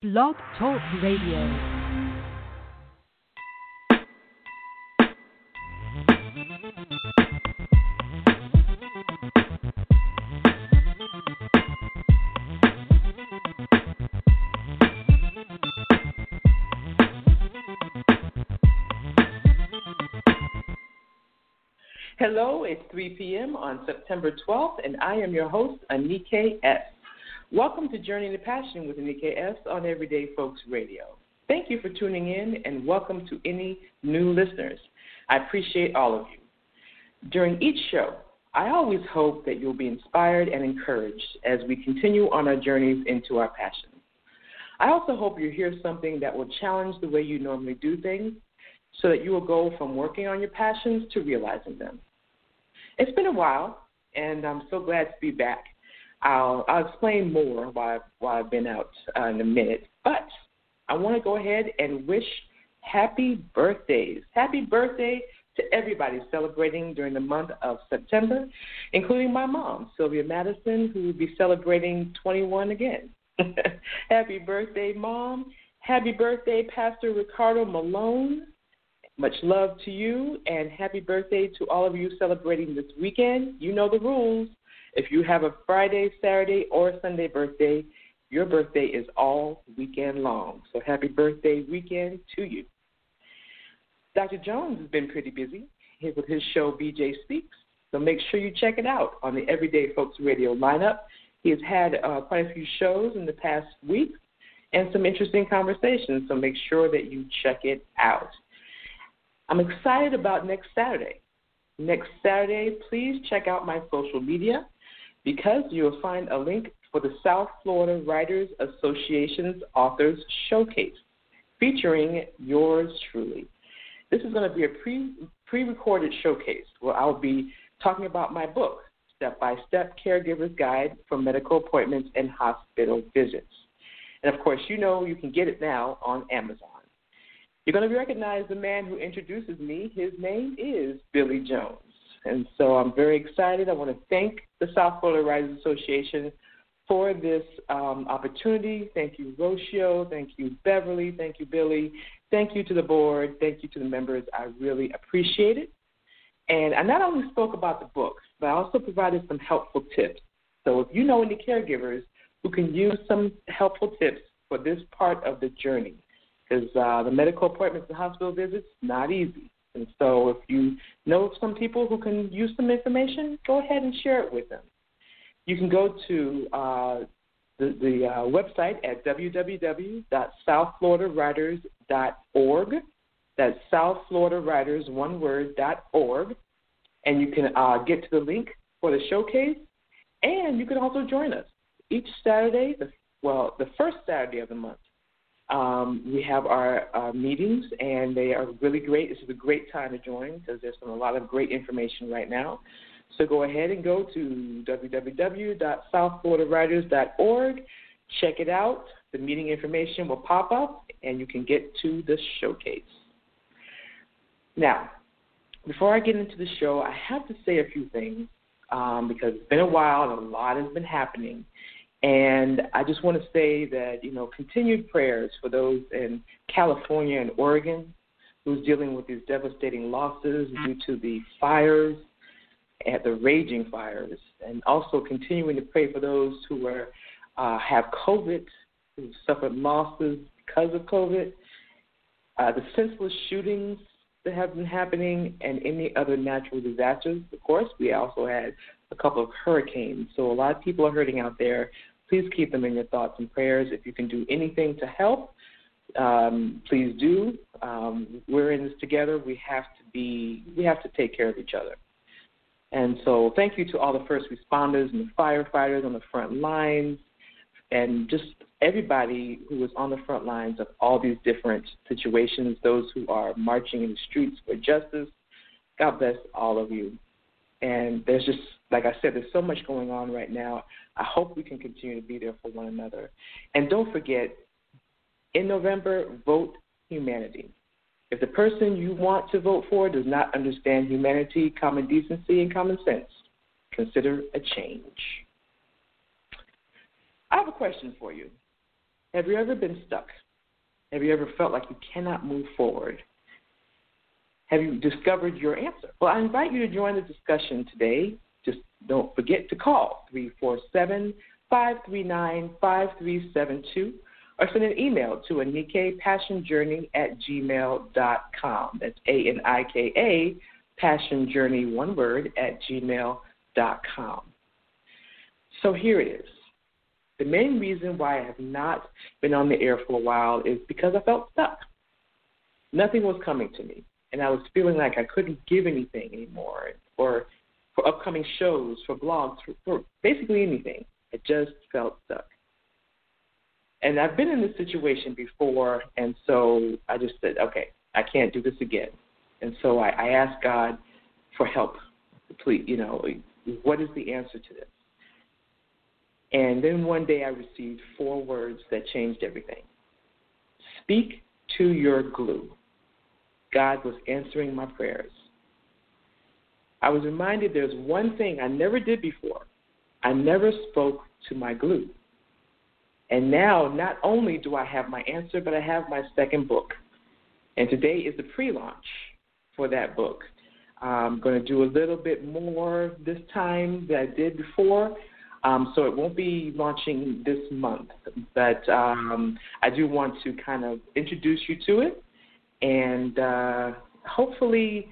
Blog Talk Radio. Hello, it's 3 p.m. on September 12th, and I am your host, Anika S. Welcome to Journey to Passion with Anika S. on Everyday Folks Radio. Thank you for tuning in, and welcome to any new listeners. I appreciate all of you. During each show, I always hope that you'll be inspired and encouraged as we continue on our journeys into our passions. I also hope you hear something that will challenge the way you normally do things so that you will go from working on your passions to realizing them. It's been a while, and I'm so glad to be back. I'll, I'll explain more why, why I've been out uh, in a minute, but I want to go ahead and wish happy birthdays. Happy birthday to everybody celebrating during the month of September, including my mom, Sylvia Madison, who will be celebrating 21 again. happy birthday, Mom. Happy birthday, Pastor Ricardo Malone. Much love to you, and happy birthday to all of you celebrating this weekend. You know the rules. If you have a Friday, Saturday, or Sunday birthday, your birthday is all weekend long. So happy birthday weekend to you. Dr. Jones has been pretty busy here with his show BJ Speaks, so make sure you check it out on the Everyday Folks Radio lineup. He has had uh, quite a few shows in the past week and some interesting conversations, so make sure that you check it out. I'm excited about next Saturday. Next Saturday, please check out my social media because you'll find a link for the South Florida Writers Association's Authors Showcase featuring yours truly. This is going to be a pre pre recorded showcase where I'll be talking about my book, Step by Step Caregiver's Guide for Medical Appointments and Hospital Visits. And of course, you know you can get it now on Amazon. You're going to recognize the man who introduces me. His name is Billy Jones. And so I'm very excited. I want to thank the South Florida Writers Association for this um, opportunity. Thank you, Rocio. Thank you, Beverly. Thank you, Billy. Thank you to the board. Thank you to the members. I really appreciate it. And I not only spoke about the books, but I also provided some helpful tips. So if you know any caregivers who can use some helpful tips for this part of the journey, because uh, the medical appointments and hospital visits not easy. And so, if you know some people who can use some information, go ahead and share it with them. You can go to uh, the, the uh, website at www.southfloridawriters.org. That's South Florida Writers, one word, dot org. And you can uh, get to the link for the showcase. And you can also join us each Saturday, the, well, the first Saturday of the month. Um, we have our meetings, and they are really great. This is a great time to join because there's a lot of great information right now. So go ahead and go to www.southfloridawriters.org. Check it out. The meeting information will pop up, and you can get to the showcase. Now, before I get into the show, I have to say a few things um, because it's been a while and a lot has been happening. And I just want to say that, you know, continued prayers for those in California and Oregon who's dealing with these devastating losses due to the fires, at the raging fires, and also continuing to pray for those who are uh, have COVID, who suffered losses because of COVID, uh, the senseless shootings that have been happening, and any other natural disasters. Of course, we also had a couple of hurricanes, so a lot of people are hurting out there. Please keep them in your thoughts and prayers. If you can do anything to help, um, please do. Um, we're in this together. We have to be. We have to take care of each other. And so, thank you to all the first responders and the firefighters on the front lines, and just everybody who was on the front lines of all these different situations. Those who are marching in the streets for justice. God bless all of you. And there's just, like I said, there's so much going on right now. I hope we can continue to be there for one another. And don't forget, in November, vote humanity. If the person you want to vote for does not understand humanity, common decency, and common sense, consider a change. I have a question for you. Have you ever been stuck? Have you ever felt like you cannot move forward? Have you discovered your answer? Well, I invite you to join the discussion today. Just don't forget to call 347 539 5372 or send an email to Anika Passion Journey at gmail.com. That's A N I K A, Passion Journey, one word, at gmail.com. So here it is. The main reason why I have not been on the air for a while is because I felt stuck. Nothing was coming to me, and I was feeling like I couldn't give anything anymore, or upcoming shows, for blogs, for, for basically anything. I just felt stuck. And I've been in this situation before, and so I just said, okay, I can't do this again. And so I, I asked God for help. Please, you know, what is the answer to this? And then one day I received four words that changed everything. Speak to your glue. God was answering my prayers. I was reminded there's one thing I never did before. I never spoke to my glue. And now, not only do I have my answer, but I have my second book. And today is the pre launch for that book. I'm going to do a little bit more this time than I did before. Um, so it won't be launching this month, but um, I do want to kind of introduce you to it, and uh, hopefully,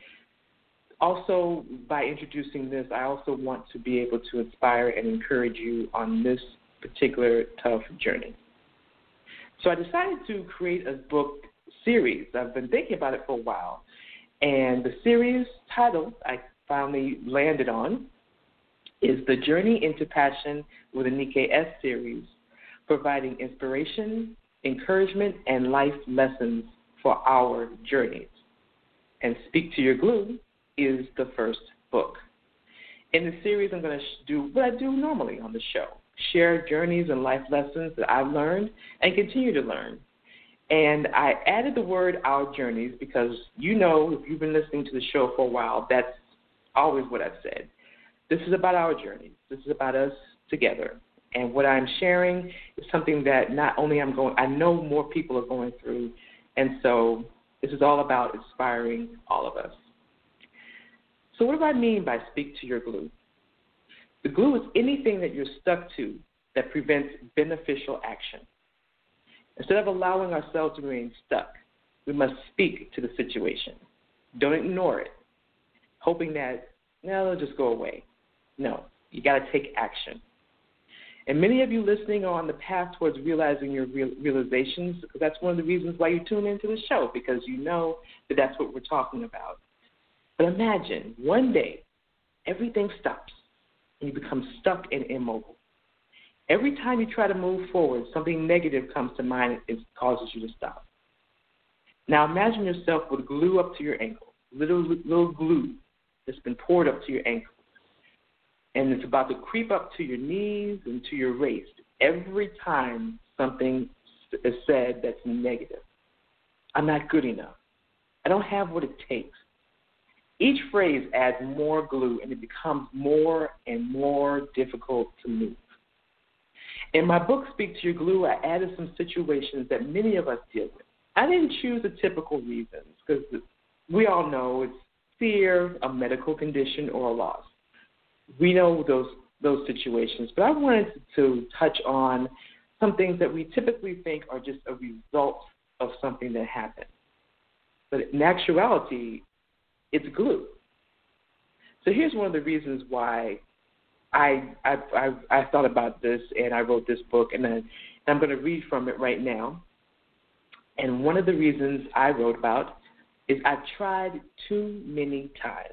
also by introducing this, I also want to be able to inspire and encourage you on this particular tough journey. So I decided to create a book series. I've been thinking about it for a while, and the series title I finally landed on is the Journey into Passion with Anika S series, providing inspiration, encouragement, and life lessons for our journeys. And Speak to Your Glue is the first book. In the series, I'm going to do what I do normally on the show share journeys and life lessons that I've learned and continue to learn. And I added the word our journeys because you know, if you've been listening to the show for a while, that's always what I've said. This is about our journeys, This is about us together. And what I'm sharing is something that not only I'm going, I know more people are going through, and so this is all about inspiring all of us. So, what do I mean by speak to your glue? The glue is anything that you're stuck to that prevents beneficial action. Instead of allowing ourselves to remain stuck, we must speak to the situation. Don't ignore it, hoping that, no, it'll just go away. No, you got to take action. And many of you listening are on the path towards realizing your real, realizations that's one of the reasons why you tune into the show because you know that that's what we're talking about. But imagine one day everything stops and you become stuck and immobile. Every time you try to move forward, something negative comes to mind and causes you to stop. Now imagine yourself with glue up to your ankle, little little glue that's been poured up to your ankle and it's about to creep up to your knees and to your waist every time something is said that's negative. I'm not good enough. I don't have what it takes. Each phrase adds more glue and it becomes more and more difficult to move. In my book, Speak to Your Glue, I added some situations that many of us deal with. I didn't choose the typical reasons because we all know it's fear, a medical condition, or a loss we know those those situations, but I wanted to touch on some things that we typically think are just a result of something that happened. But in actuality, it's glue. So here's one of the reasons why I I I, I thought about this and I wrote this book, and, then, and I'm going to read from it right now. And one of the reasons I wrote about is I've tried too many times.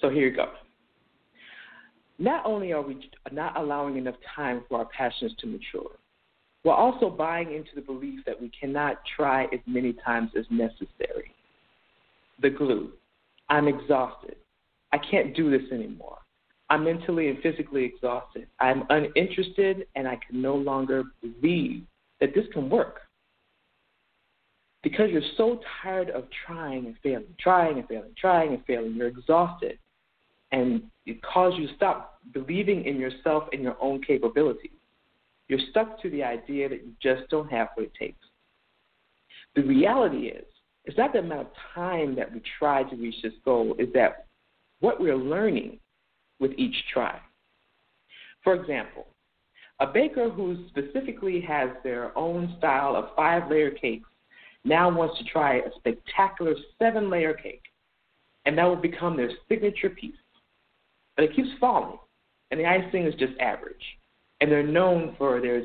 So here you go. Not only are we not allowing enough time for our passions to mature, we're also buying into the belief that we cannot try as many times as necessary. The glue. I'm exhausted. I can't do this anymore. I'm mentally and physically exhausted. I'm uninterested and I can no longer believe that this can work. Because you're so tired of trying and failing, trying and failing, trying and failing, you're exhausted and it causes you to stop believing in yourself and your own capabilities. You're stuck to the idea that you just don't have what it takes. The reality is, it's not the amount of time that we try to reach this goal, is that what we're learning with each try. For example, a baker who specifically has their own style of five layer cakes now wants to try a spectacular seven layer cake, and that will become their signature piece. But it keeps falling, and the icing is just average. And they're known for their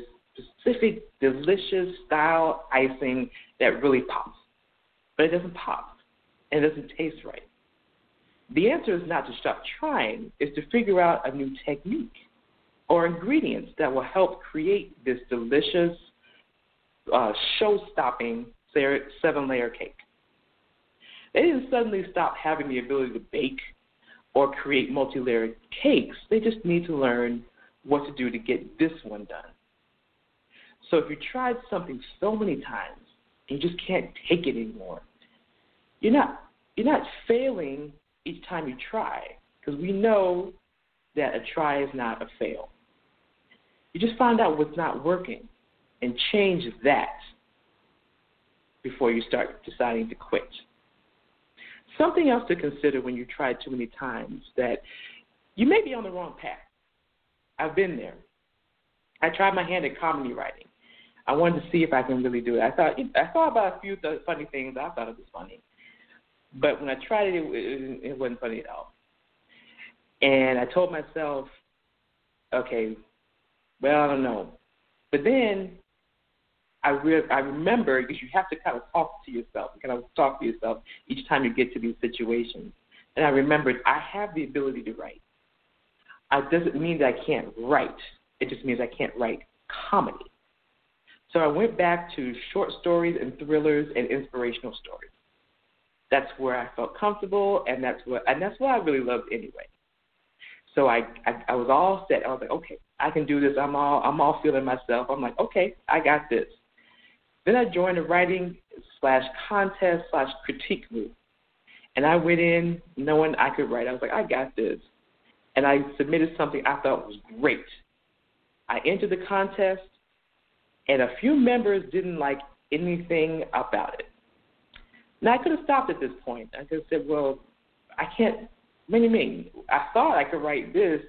specific, delicious style icing that really pops. But it doesn't pop, and it doesn't taste right. The answer is not to stop trying, it's to figure out a new technique or ingredients that will help create this delicious, uh, show stopping seven layer cake. They didn't suddenly stop having the ability to bake or create multi layered cakes. They just need to learn what to do to get this one done. So if you tried something so many times you just can't take it anymore, you're not you're not failing each time you try because we know that a try is not a fail. You just find out what's not working and change that before you start deciding to quit. Something else to consider when you try too many times that you may be on the wrong path. I've been there. I tried my hand at comedy writing. I wanted to see if I can really do it. I thought I thought about a few th- funny things. I thought it was funny, but when I tried it, it, it, wasn't funny at all. And I told myself, okay, well, I don't know. But then I re- I remember because you have to kind of talk to yourself, kind of talk to yourself each time you get to these situations. And I remembered I have the ability to write. It doesn't mean that I can't write. It just means I can't write comedy. So I went back to short stories and thrillers and inspirational stories. That's where I felt comfortable, and that's what and that's what I really loved anyway. So I, I I was all set. I was like, okay, I can do this. I'm all I'm all feeling myself. I'm like, okay, I got this. Then I joined a writing slash contest slash critique group, and I went in knowing I could write. I was like, I got this, and I submitted something I thought was great. I entered the contest, and a few members didn't like anything about it. Now I could have stopped at this point. I could have said, well, I can't. What do you mean? I thought I could write this.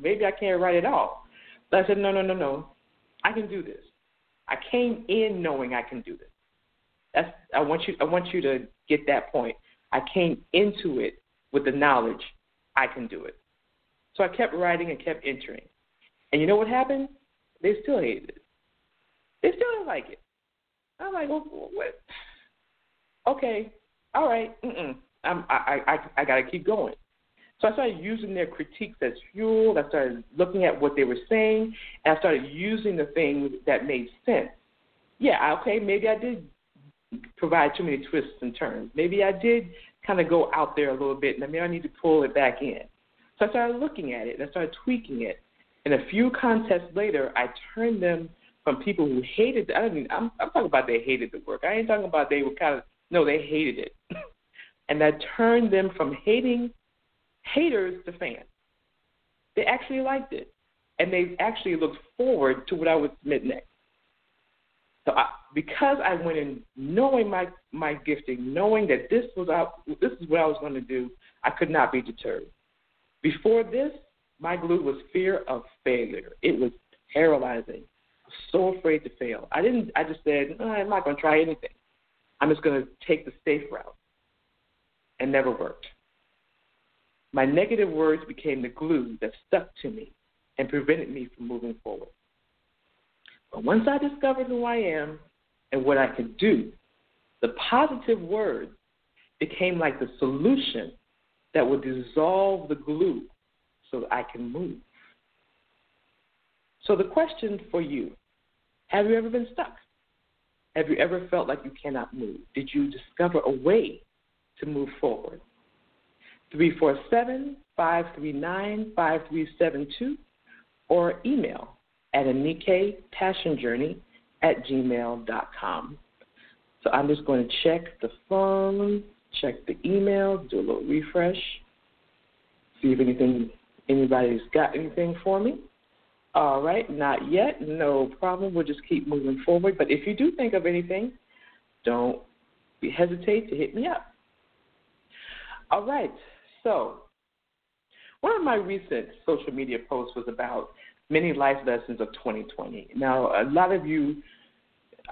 Maybe I can't write it all. But I said, no, no, no, no. I can do this. I came in knowing I can do this. That's I want you I want you to get that point. I came into it with the knowledge I can do it. So I kept writing and kept entering. And you know what happened? They still hated it. They still didn't like it. I'm like, well, what? Okay, all right. Mm-mm. I'm, I I I got to keep going. So I started using their critiques as fuel. I started looking at what they were saying, and I started using the things that made sense. Yeah, okay, maybe I did provide too many twists and turns. Maybe I did kind of go out there a little bit, and maybe I need to pull it back in. So I started looking at it, and I started tweaking it. And a few contests later, I turned them from people who hated. I mean I'm, I'm talking about they hated the work. I ain't talking about they were kind of no, they hated it. and that turned them from hating haters to fans. They actually liked it, and they actually looked forward to what I would submit next. So I, because I went in knowing my my gifting, knowing that this was out, this is what I was going to do, I could not be deterred. Before this, my glue was fear of failure. It was paralyzing. So afraid to fail. I didn't. I just said, I'm not going to try anything. I'm just going to take the safe route, and never worked. My negative words became the glue that stuck to me and prevented me from moving forward. But once I discovered who I am and what I could do, the positive words became like the solution that would dissolve the glue so that I can move. So, the question for you have you ever been stuck? Have you ever felt like you cannot move? Did you discover a way to move forward? 347 539 5372 or email at Anika Passion Journey at gmail.com. So I'm just going to check the phone, check the email, do a little refresh, see if anything anybody's got anything for me. All right, not yet. No problem. We'll just keep moving forward. But if you do think of anything, don't hesitate to hit me up. All right, so one of my recent social media posts was about many life lessons of 2020. Now, a lot of you,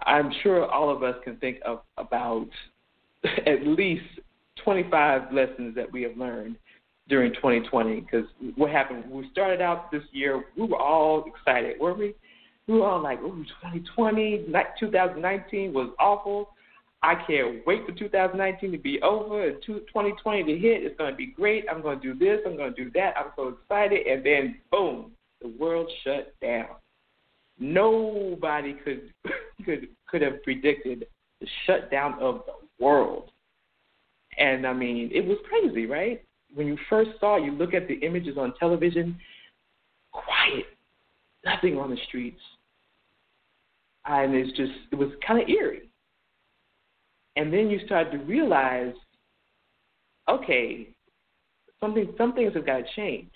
I'm sure all of us can think of about at least 25 lessons that we have learned during 2020 because what happened, we started out this year, we were all excited, weren't we? We were all like, ooh, 2020, 2019 was awful. I can't wait for 2019 to be over and 2020 to hit. It's going to be great. I'm going to do this. I'm going to do that. I'm so excited. And then, boom, the world shut down. Nobody could could could have predicted the shutdown of the world. And I mean, it was crazy, right? When you first saw, you look at the images on television, quiet, nothing on the streets, and it's just it was kind of eerie and then you start to realize, okay, something some things have got to change,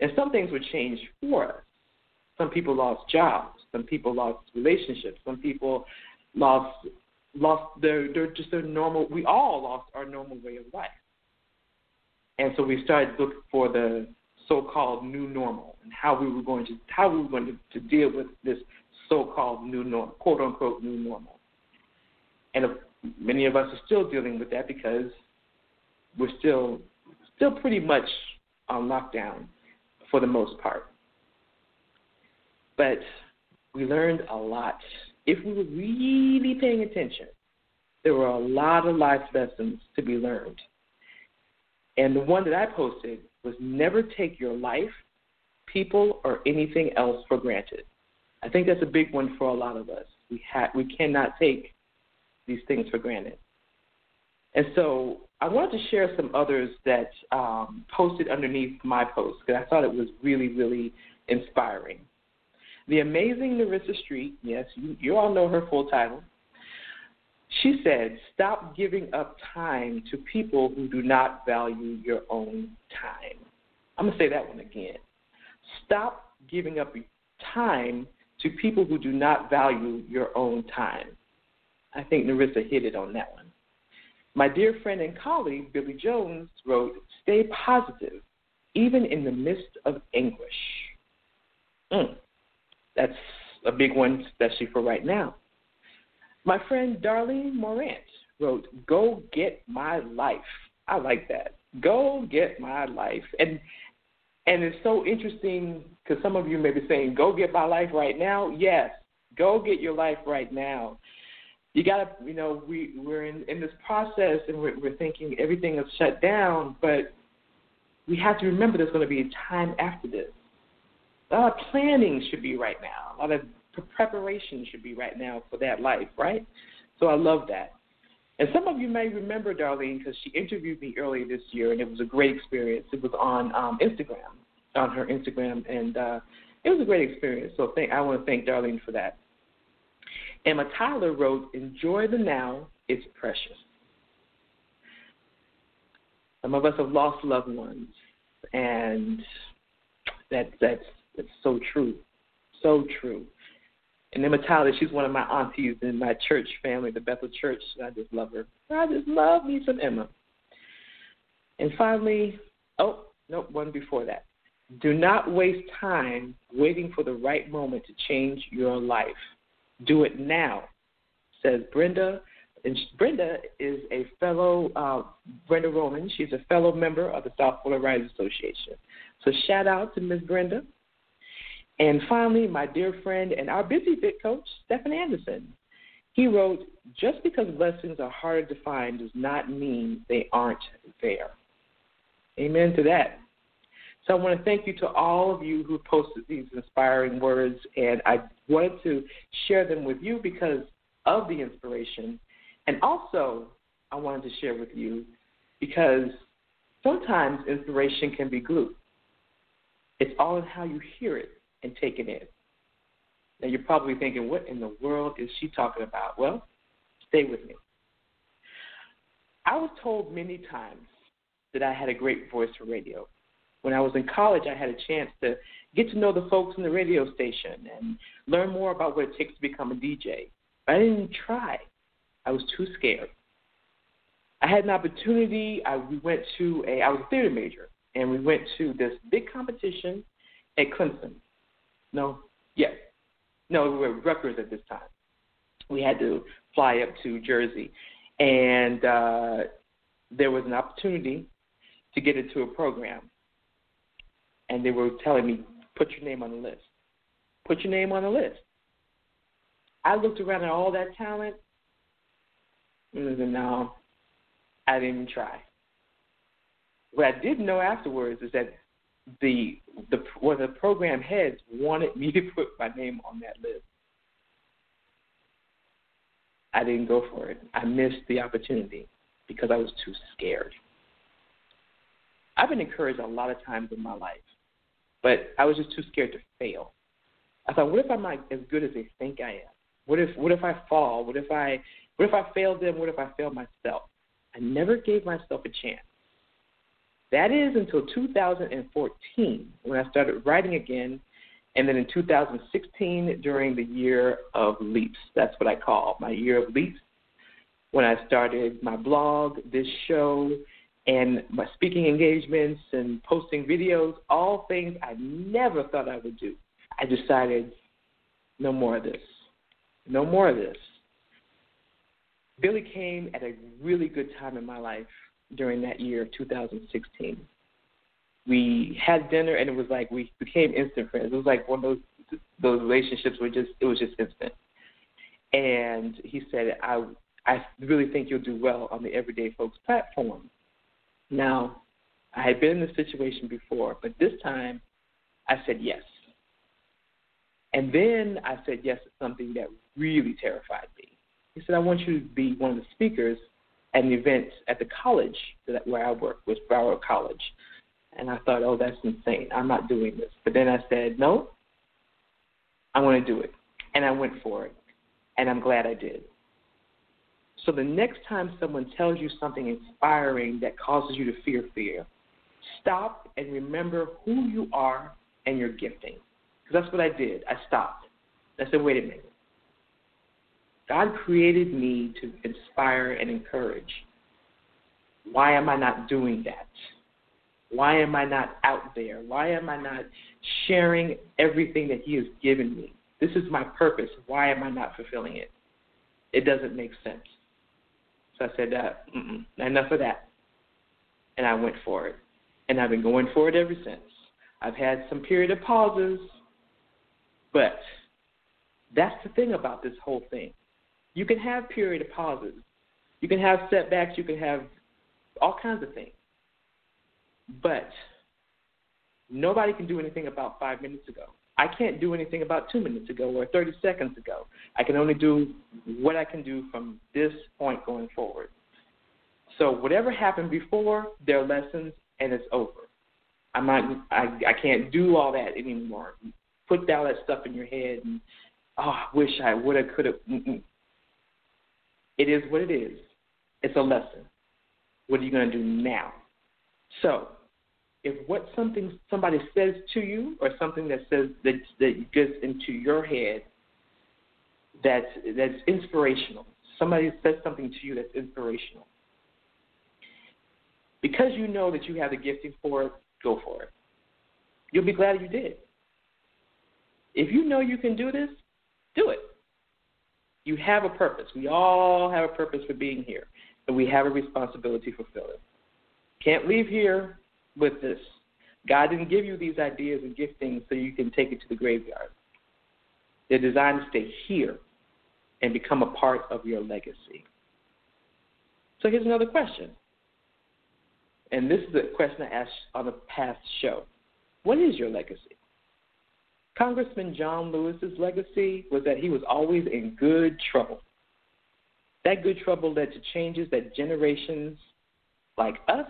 and some things would change for us. Some people lost jobs. Some people lost relationships. Some people lost lost their their just their normal. We all lost our normal way of life, and so we started looking for the so-called new normal and how we were going to how we were going to, to deal with this so-called new normal, quote unquote new normal. And many of us are still dealing with that because we're still still pretty much on lockdown for the most part. But we learned a lot. If we were really paying attention, there were a lot of life lessons to be learned. And the one that I posted was never take your life, people, or anything else for granted. I think that's a big one for a lot of us. We ha- we cannot take these things for granted. And so I wanted to share some others that um, posted underneath my post because I thought it was really, really inspiring. The amazing Nerissa Street, yes, you, you all know her full title. She said, Stop giving up time to people who do not value your own time. I'm going to say that one again. Stop giving up time to people who do not value your own time. I think Nerissa hit it on that one. My dear friend and colleague, Billy Jones, wrote, Stay positive, even in the midst of anguish. Mm, that's a big one, especially for right now. My friend Darlene Morant wrote, Go get my life. I like that. Go get my life. And and it's so interesting because some of you may be saying, Go get my life right now. Yes, go get your life right now you got to, you know, we we're in in this process and we're, we're thinking everything is shut down, but we have to remember there's going to be a time after this. A lot of planning should be right now. A lot of preparation should be right now for that life, right? So I love that. And some of you may remember Darlene because she interviewed me earlier this year, and it was a great experience. It was on um, Instagram, on her Instagram, and uh, it was a great experience. So thank, I want to thank Darlene for that. Emma Tyler wrote, Enjoy the now, it's precious. Some of us have lost loved ones, and that, that's, that's so true. So true. And Emma Tyler, she's one of my aunties in my church family, the Bethel Church. I just love her. I just love me some Emma. And finally, oh, nope, one before that. Do not waste time waiting for the right moment to change your life. Do it now, says Brenda. And Brenda is a fellow, uh, Brenda Roman. She's a fellow member of the South Florida Association. So shout out to Miss Brenda. And finally, my dear friend and our busy fit coach, Stephen Anderson. He wrote, just because blessings are harder to find does not mean they aren't there. Amen to that. So I want to thank you to all of you who posted these inspiring words, and I wanted to share them with you because of the inspiration. And also, I wanted to share with you because sometimes inspiration can be glue. It's all in how you hear it and take it in. Now, you're probably thinking, what in the world is she talking about? Well, stay with me. I was told many times that I had a great voice for radio. When I was in college, I had a chance to get to know the folks in the radio station and learn more about what it takes to become a DJ. I didn't try. I was too scared. I had an opportunity. I, we went to a, I was a theater major, and we went to this big competition at Clemson. No, yes. No, we were Rutgers at this time. We had to fly up to Jersey, and uh, there was an opportunity to get into a program. And they were telling me, put your name on the list. Put your name on the list. I looked around at all that talent, and no, I didn't even try. What I did know afterwards is that the the well, the program heads wanted me to put my name on that list. I didn't go for it. I missed the opportunity because I was too scared. I've been encouraged a lot of times in my life, but I was just too scared to fail. I thought, what if I'm not as good as they think I am? What if what if I fall? What if I what if I fail them? What if I fail myself? I never gave myself a chance. That is until 2014 when I started writing again, and then in 2016 during the year of leaps. That's what I call my year of leaps. When I started my blog, this show, and my speaking engagements and posting videos, all things I never thought I would do. I decided no more of this. No more of this. Billy came at a really good time in my life during that year of 2016. We had dinner and it was like we became instant friends. It was like one of those those relationships were just it was just instant. And he said, I I really think you'll do well on the Everyday Folks platform. Now, I had been in this situation before, but this time I said yes. And then I said yes to something that really terrified me. He said, I want you to be one of the speakers an event at the college that, where I work, was Broward College. And I thought, oh, that's insane. I'm not doing this. But then I said, no, I want to do it. And I went for it. And I'm glad I did. So the next time someone tells you something inspiring that causes you to fear fear, stop and remember who you are and your gifting. Because that's what I did. I stopped. I said, wait a minute. God created me to inspire and encourage. Why am I not doing that? Why am I not out there? Why am I not sharing everything that He has given me? This is my purpose. Why am I not fulfilling it? It doesn't make sense. So I said, uh, enough of that. And I went for it. And I've been going for it ever since. I've had some period of pauses, but that's the thing about this whole thing. You can have period of pauses. You can have setbacks. You can have all kinds of things. But nobody can do anything about five minutes ago. I can't do anything about two minutes ago or 30 seconds ago. I can only do what I can do from this point going forward. So whatever happened before, there are lessons, and it's over. I'm not. I I can't do all that anymore. Put all that stuff in your head and oh, I wish I would have, could have. Mm, mm. It is what it is. It's a lesson. What are you going to do now? So, if what something somebody says to you, or something that says that that gets into your head, that's that's inspirational. Somebody says something to you that's inspirational. Because you know that you have the gifting for it, go for it. You'll be glad you did. If you know you can do this, do it. You have a purpose. We all have a purpose for being here, and we have a responsibility to fulfill it. Can't leave here with this. God didn't give you these ideas and giftings so you can take it to the graveyard. They're designed to stay here and become a part of your legacy. So here's another question. And this is a question I asked on a past show. What is your legacy? Congressman John Lewis's legacy was that he was always in good trouble. That good trouble led to changes that generations like us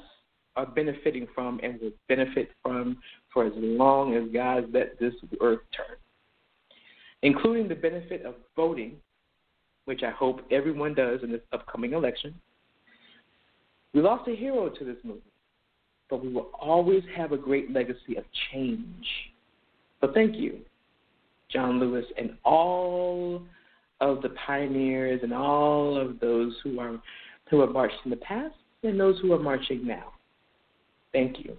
are benefiting from and will benefit from for as long as God let this earth turn, including the benefit of voting, which I hope everyone does in this upcoming election. We lost a hero to this movement. but we will always have a great legacy of change. So thank you, John Lewis, and all of the pioneers and all of those who are who have marched in the past and those who are marching now. Thank you.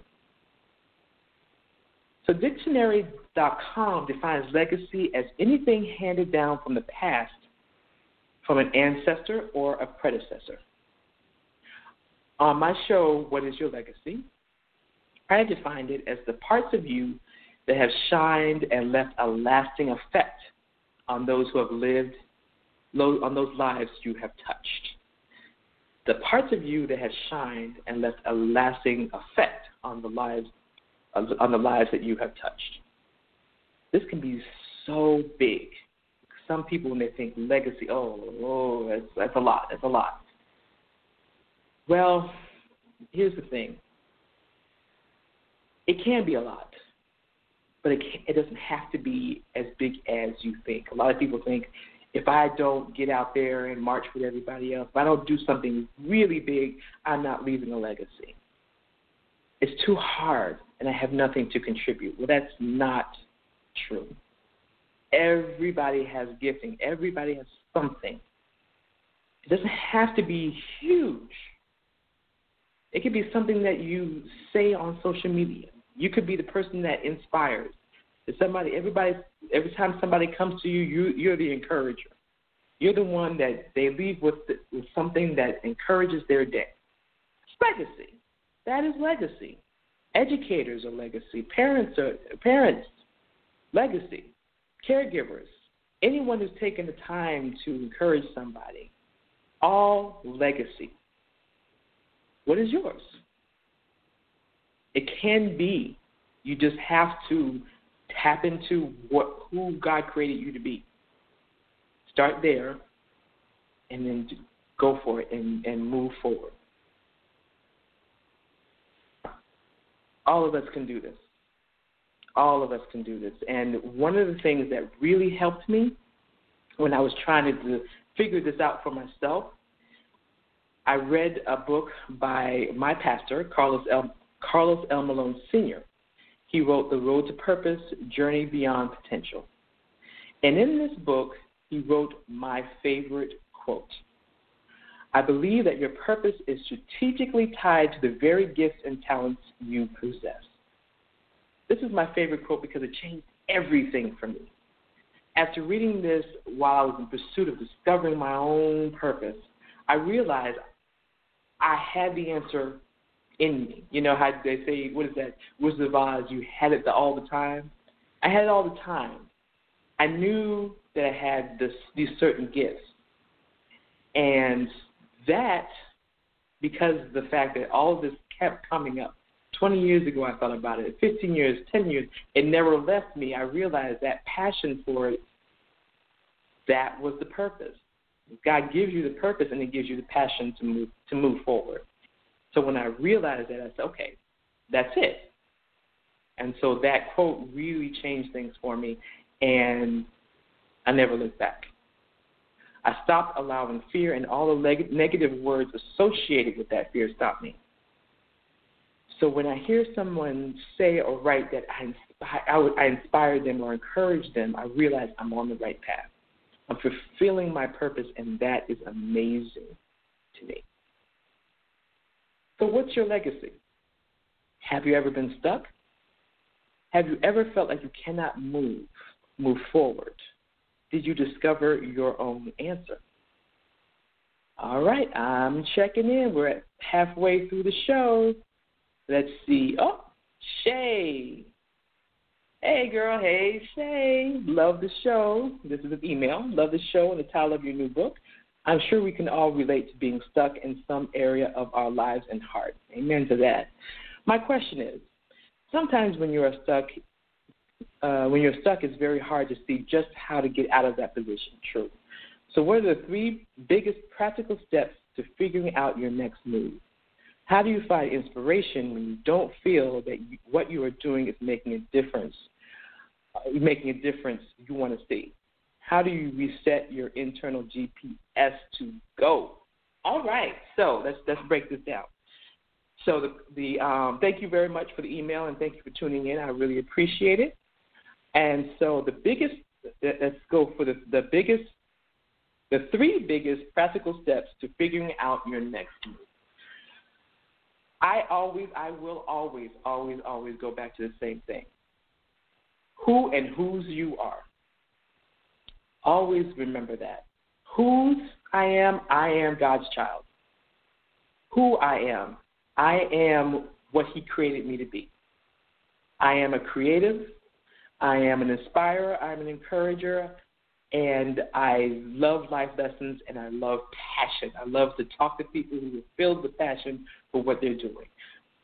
So dictionary.com defines legacy as anything handed down from the past from an ancestor or a predecessor. On my show, What is Your Legacy? I defined it as the parts of you that have shined and left a lasting effect on those who have lived, on those lives you have touched. The parts of you that have shined and left a lasting effect on the lives on the lives that you have touched. This can be so big. Some people, when they think legacy, oh, oh, that's, that's a lot. That's a lot. Well, here's the thing. It can be a lot, but it, it doesn't have to be as big as you think. A lot of people think if I don't get out there and march with everybody else, if I don't do something really big, I'm not leaving a legacy. It's too hard and I have nothing to contribute. Well, that's not true. Everybody has gifting, everybody has something. It doesn't have to be huge. It could be something that you say on social media. You could be the person that inspires. If somebody, everybody, every time somebody comes to you, you you're the encourager. You're the one that they leave with, with something that encourages their day. It's legacy. That is legacy. Educators are legacy. Parents are parents, legacy. Caregivers, anyone who's taken the time to encourage somebody, all legacy. What is yours? It can be. You just have to tap into what who God created you to be. Start there, and then go for it and, and move forward. All of us can do this. All of us can do this. And one of the things that really helped me when I was trying to figure this out for myself, I read a book by my pastor, Carlos L. Carlos L. Malone Sr. He wrote The Road to Purpose Journey Beyond Potential. And in this book, he wrote my favorite quote I believe that your purpose is strategically tied to the very gifts and talents you possess. This is my favorite quote because it changed everything for me. After reading this while I was in pursuit of discovering my own purpose, I realized I had the answer in me. You know how they say, what is that? Wizard of Oz, you had it all the time? I had it all the time. I knew that I had this, these certain gifts. And that, because of the fact that all this kept coming up, 20 years ago I thought about it, 15 years, 10 years, it never left me. I realized that passion for it, that was the purpose. God gives you the purpose and He gives you the passion to move to move forward. So when I realized that, I said, okay, that's it. And so that quote really changed things for me, and I never looked back. I stopped allowing fear and all the leg- negative words associated with that fear stop me. So when I hear someone say or write that I, I, would, I inspire them or encourage them, I realize I'm on the right path. I'm fulfilling my purpose, and that is amazing to me. So, what's your legacy? Have you ever been stuck? Have you ever felt like you cannot move, move forward? Did you discover your own answer? All right, I'm checking in. We're at halfway through the show. Let's see. Oh, Shay. Hey, girl. Hey, Shay. Love the show. This is an email. Love the show and the title of your new book. I'm sure we can all relate to being stuck in some area of our lives and heart. Amen to that. My question is sometimes when you are stuck, uh, when you're stuck, it's very hard to see just how to get out of that position. True. So, what are the three biggest practical steps to figuring out your next move? How do you find inspiration when you don't feel that you, what you are doing is making a difference, uh, making a difference you want to see? How do you reset your internal GPS to go? All right, so let's let's break this down. So the, the um, thank you very much for the email and thank you for tuning in. I really appreciate it. And so the biggest, let's go for the, the biggest, the three biggest practical steps to figuring out your next move. I always, I will always, always, always go back to the same thing. Who and whose you are. Always remember that. Whose I am, I am God's child. Who I am, I am what He created me to be. I am a creative. I am an inspirer. I'm an encourager. And I love life lessons and I love passion. I love to talk to people who are filled with passion for what they're doing.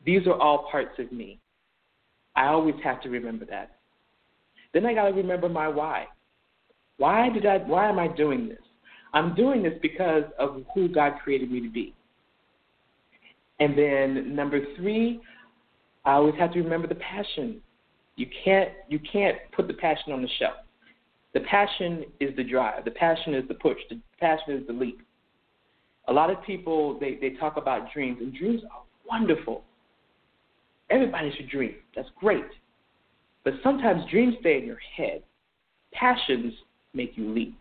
These are all parts of me. I always have to remember that. Then I got to remember my why. Why did I? Why am I doing this? I'm doing this because of who God created me to be. And then number three, I always have to remember the passion. You can't you can't put the passion on the shelf. The passion is the drive. The passion is the push. The passion is the leap. A lot of people they, they talk about dreams, and dreams are wonderful. Everybody should dream. That's great. But sometimes dreams stay in your head. Passions make you leap.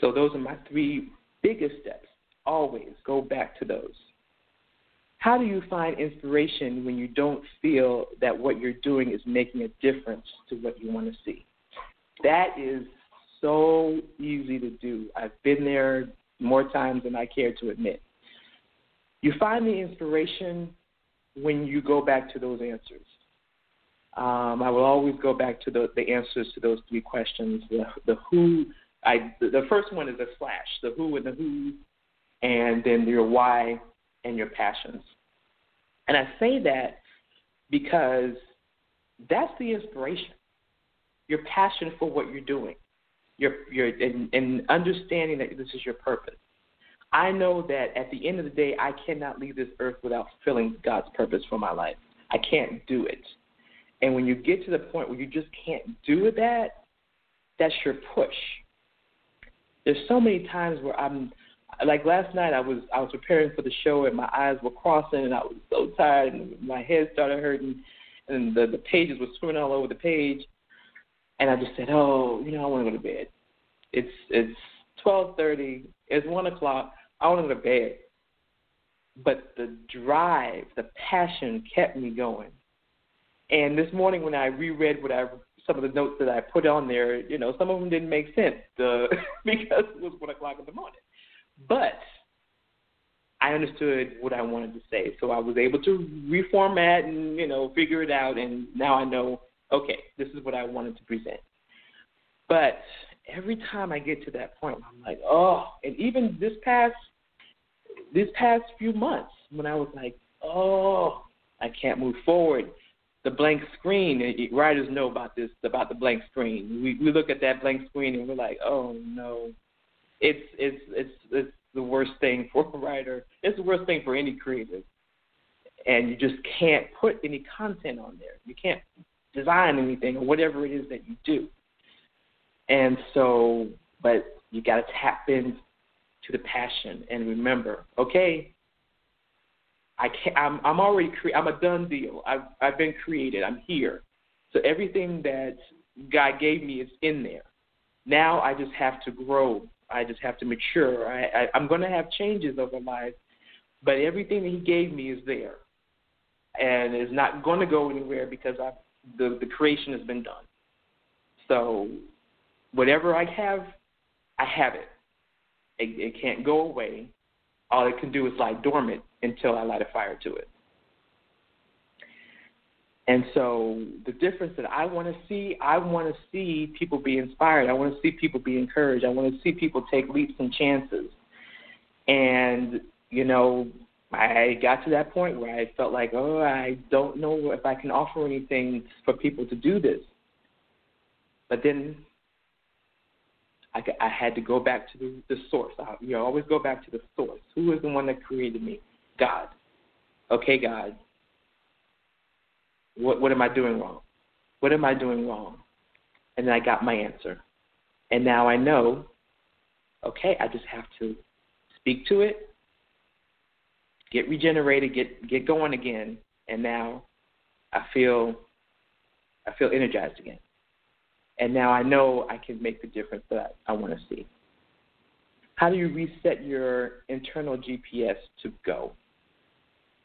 So those are my three biggest steps. Always go back to those. How do you find inspiration when you don't feel that what you're doing is making a difference to what you want to see? That is so easy to do. I've been there more times than I care to admit. You find the inspiration when you go back to those answers. Um, I will always go back to the, the answers to those three questions. The, the who, I, the first one is a slash, the who and the who, and then your why and your passions. And I say that because that's the inspiration. Your passion for what you're doing. Your your and, and understanding that this is your purpose. I know that at the end of the day I cannot leave this earth without fulfilling God's purpose for my life. I can't do it. And when you get to the point where you just can't do that, that's your push. There's so many times where I'm like last night I was I was preparing for the show and my eyes were crossing and I was so tired and my head started hurting and the the pages were swimming all over the page and I just said, Oh, you know, I want to go to bed. It's it's twelve thirty, it's one o'clock, I want to go to bed. But the drive, the passion kept me going. And this morning when I reread what I some of the notes that I put on there, you know, some of them didn't make sense uh, because it was one o'clock in the morning. But I understood what I wanted to say, so I was able to reformat and you know figure it out, and now I know okay, this is what I wanted to present. But every time I get to that point, I'm like, oh, and even this past this past few months when I was like, oh, I can't move forward. The blank screen, writers know about this, about the blank screen. We we look at that blank screen and we're like, oh no, it's it's it's it's the worst thing for a writer. It's the worst thing for any creative. And you just can't put any content on there. You can't design anything or whatever it is that you do. And so, but you got to tap in to the passion and remember, okay, I can't. I'm I'm already cre- I'm a done deal. I've I've been created. I'm here. So everything that God gave me is in there. Now I just have to grow I just have to mature. I, I, I'm going to have changes over my life, but everything that He gave me is there, and is not going to go anywhere because I, the the creation has been done. So, whatever I have, I have it. It, it can't go away. All it can do is lie dormant until I light a fire to it. And so the difference that I want to see, I want to see people be inspired. I want to see people be encouraged. I want to see people take leaps and chances. And, you know, I got to that point where I felt like, oh, I don't know if I can offer anything for people to do this. But then I, I had to go back to the, the source. I, you know, always go back to the source. Who is the one that created me? God. Okay, God, what, what am I doing wrong? What am I doing wrong? And then I got my answer. And now I know, okay, I just have to speak to it get regenerated, get get going again, and now I feel I feel energized again. And now I know I can make the difference that I want to see. How do you reset your internal GPS to go?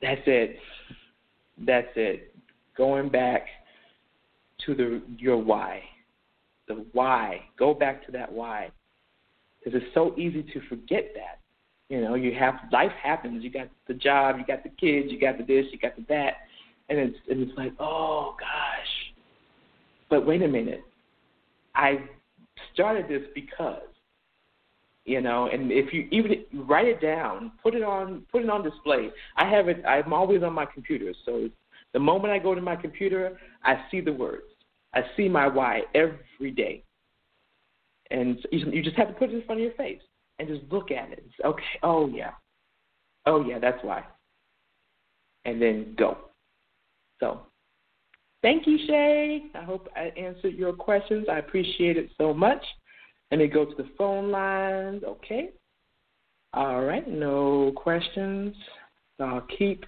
That's it. That's it. Going back to the your why. The why. Go back to that why. Because it's so easy to forget that. You know, you have life happens. You got the job, you got the kids, you got the this, you got the that, and it's and it's like, oh gosh. But wait a minute. I started this because you know and if you even write it down put it on put it on display. I have it i'm always on my computer so the moment i go to my computer i see the words. I see my why every day. And you just have to put it in front of your face and just look at it it's, okay oh yeah. Oh yeah that's why. And then go. So thank you shay i hope i answered your questions i appreciate it so much let me go to the phone lines. Okay. All right. No questions. I'll keep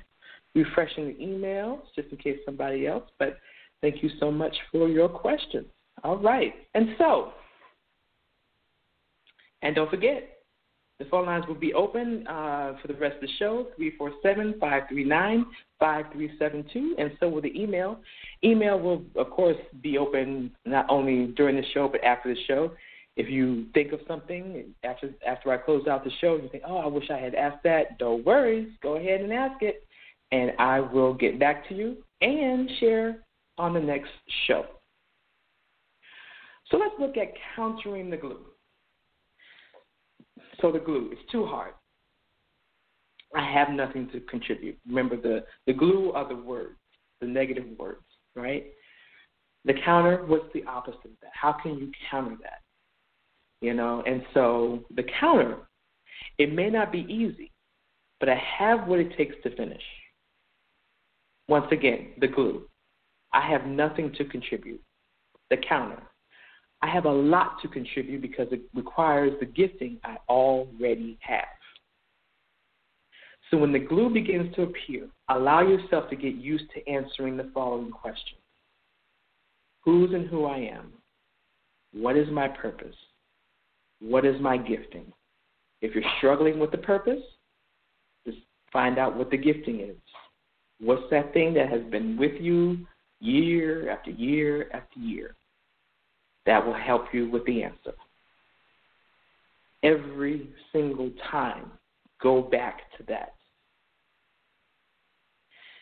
refreshing the emails just in case somebody else. But thank you so much for your questions. All right. And so, and don't forget, the phone lines will be open uh, for the rest of the show 347 539 5372, and so will the email. Email will, of course, be open not only during the show but after the show. If you think of something after after I close out the show, you think, "Oh, I wish I had asked that." Don't worry, go ahead and ask it, and I will get back to you and share on the next show. So let's look at countering the glue. So the glue, it's too hard. I have nothing to contribute. Remember, the, the glue are the words, the negative words, right? The counter, what's the opposite of that? How can you counter that? you know. And so the counter, it may not be easy, but I have what it takes to finish. Once again, the glue. I have nothing to contribute. The counter. I have a lot to contribute because it requires the gifting I already have. So when the glue begins to appear, allow yourself to get used to answering the following questions Whose and who I am? What is my purpose? What is my gifting? If you're struggling with the purpose, just find out what the gifting is. What's that thing that has been with you year after year after year? That will help you with the answer. Every single time, go back to that.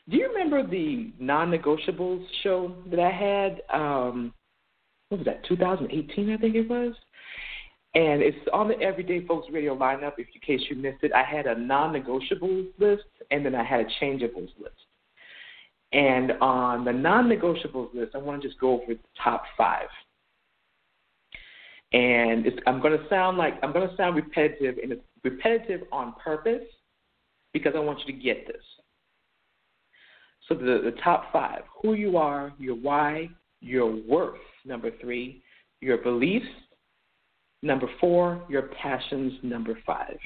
Do you remember the non negotiables show that I had? Um, what was that, 2018, I think it was? And it's on the Everyday Folks Radio lineup. If in case you missed it, I had a non-negotiables list, and then I had a changeables list. And on the non-negotiables list, I want to just go over the top five. And I'm going to sound like I'm going to sound repetitive, and it's repetitive on purpose because I want you to get this. So the, the top five: who you are, your why, your worth. Number three, your beliefs Number four, your passions. Number five.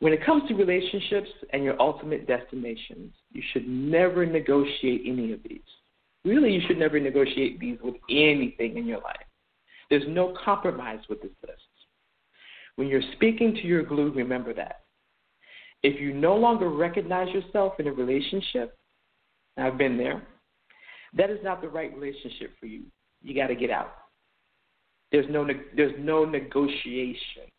When it comes to relationships and your ultimate destinations, you should never negotiate any of these. Really, you should never negotiate these with anything in your life. There's no compromise with this list. When you're speaking to your glue, remember that. If you no longer recognize yourself in a relationship, I've been there, that is not the right relationship for you. You got to get out. There's no there's no negotiation.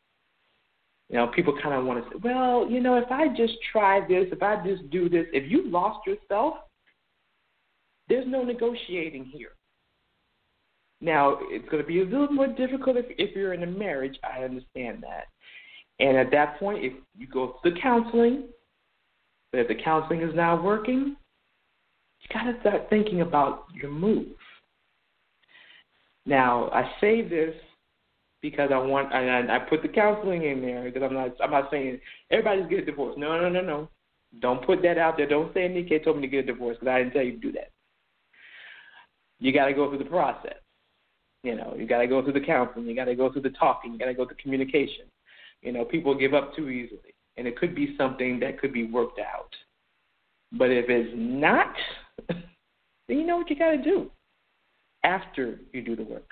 You know, people kind of want to say, well, you know, if I just try this, if I just do this, if you lost yourself, there's no negotiating here. Now, it's going to be a little more difficult if, if you're in a marriage. I understand that. And at that point, if you go through counseling, but if the counseling is not working, you got to start thinking about your move. Now, I say this because I want, and I put the counseling in there because I'm not, I'm not saying everybody's get a divorce. No, no, no, no. Don't put that out there. Don't say Nikkei told me to get a divorce because I didn't tell you to do that. You got to go through the process. You know, you got to go through the counseling. You got to go through the talking. You got to go through communication. You know, people give up too easily. and it could be something that could be worked out. But if it's not, then you know what you got to do after you do the work.